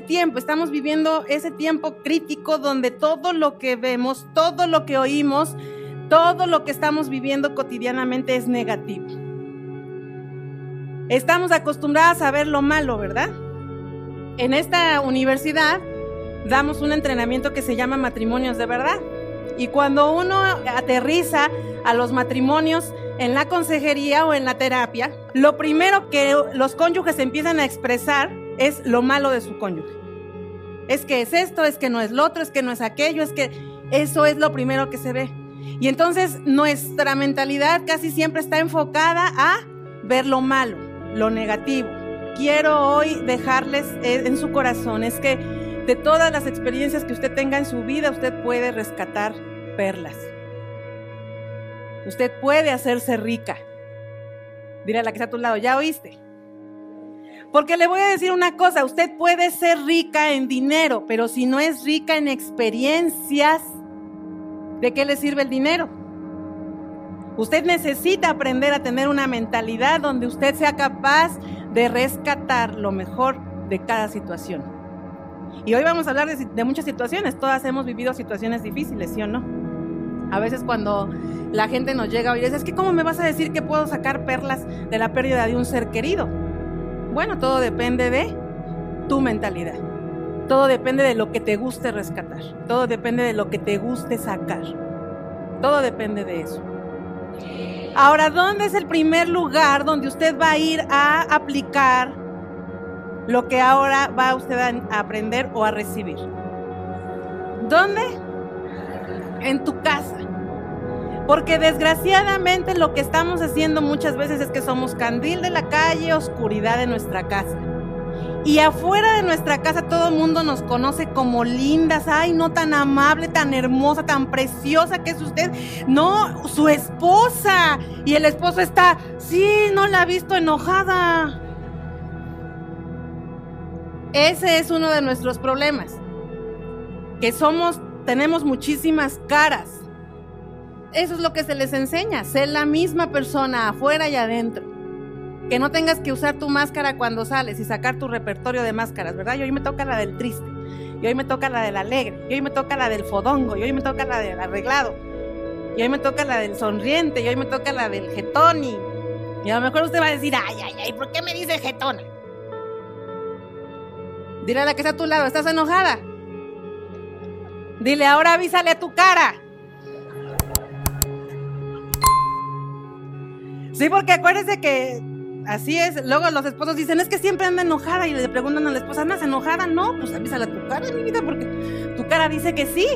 tiempo, estamos viviendo ese tiempo crítico donde todo lo que vemos, todo lo que oímos, todo lo que estamos viviendo cotidianamente es negativo. Estamos acostumbradas a ver lo malo, ¿verdad? En esta universidad damos un entrenamiento que se llama matrimonios de verdad. Y cuando uno aterriza a los matrimonios en la consejería o en la terapia, lo primero que los cónyuges empiezan a expresar es lo malo de su cónyuge. Es que es esto, es que no es lo otro, es que no es aquello, es que eso es lo primero que se ve. Y entonces nuestra mentalidad casi siempre está enfocada a ver lo malo, lo negativo. Quiero hoy dejarles en su corazón es que de todas las experiencias que usted tenga en su vida, usted puede rescatar perlas. Usted puede hacerse rica. Dile a la que está a tu lado, ¿ya oíste? Porque le voy a decir una cosa, usted puede ser rica en dinero, pero si no es rica en experiencias, ¿de qué le sirve el dinero? Usted necesita aprender a tener una mentalidad donde usted sea capaz de rescatar lo mejor de cada situación. Y hoy vamos a hablar de, muchas situaciones, todas hemos vivido situaciones difíciles, ¿sí o no? A veces cuando la gente nos llega y dice, es que ¿cómo me vas a decir que puedo sacar perlas de la pérdida de un ser querido? Bueno, todo depende de tu mentalidad. Todo depende de lo que te guste rescatar. Todo depende de lo que te guste sacar. Todo depende de eso. Ahora, ¿dónde es el primer lugar donde usted va a ir a aplicar lo que ahora va usted a aprender o a recibir? ¿Dónde? En tu casa. Porque desgraciadamente lo que estamos haciendo muchas veces es que somos candil de la calle, oscuridad de nuestra casa. Y afuera de nuestra casa todo el mundo nos conoce como lindas, ay, no tan amable, tan hermosa, tan preciosa que es usted. No, su esposa. Y el esposo está, sí, no la ha visto enojada. Ese es uno de nuestros problemas. Que somos, tenemos muchísimas caras. Eso es lo que se les enseña, ser la misma persona afuera y adentro. Que no tengas que usar tu máscara cuando sales y sacar tu repertorio de máscaras, ¿verdad? Y hoy me toca la del triste, y hoy me toca la del alegre, y hoy me toca la del fodongo, y hoy me toca la del arreglado, y hoy me toca la del sonriente, y hoy me toca la del jetón. Y, a lo mejor usted va a decir, ay, ay, ay, ¿por qué me dice jetona? Dile a la que está a tu lado, ¿estás enojada? Dile, ahora avísale a tu cara. Sí, porque acuérdese que Así es. Luego los esposos dicen, es que siempre anda enojada. Y le preguntan a la esposa, ¿andas enojada? No, pues avísale a tu cara, mi vida, porque tu cara dice que sí.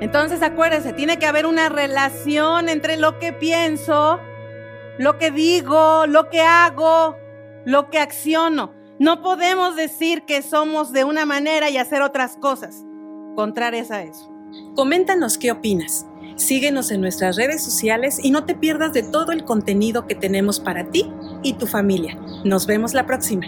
Entonces acuérdese, tiene que haber una relación entre lo que pienso, lo que digo, lo que hago, lo que acciono. No podemos decir que somos de una manera y hacer otras cosas contrarias a eso. Coméntanos qué opinas. Síguenos en nuestras redes sociales y no te pierdas de todo el contenido que tenemos para ti y tu familia. Nos vemos la próxima.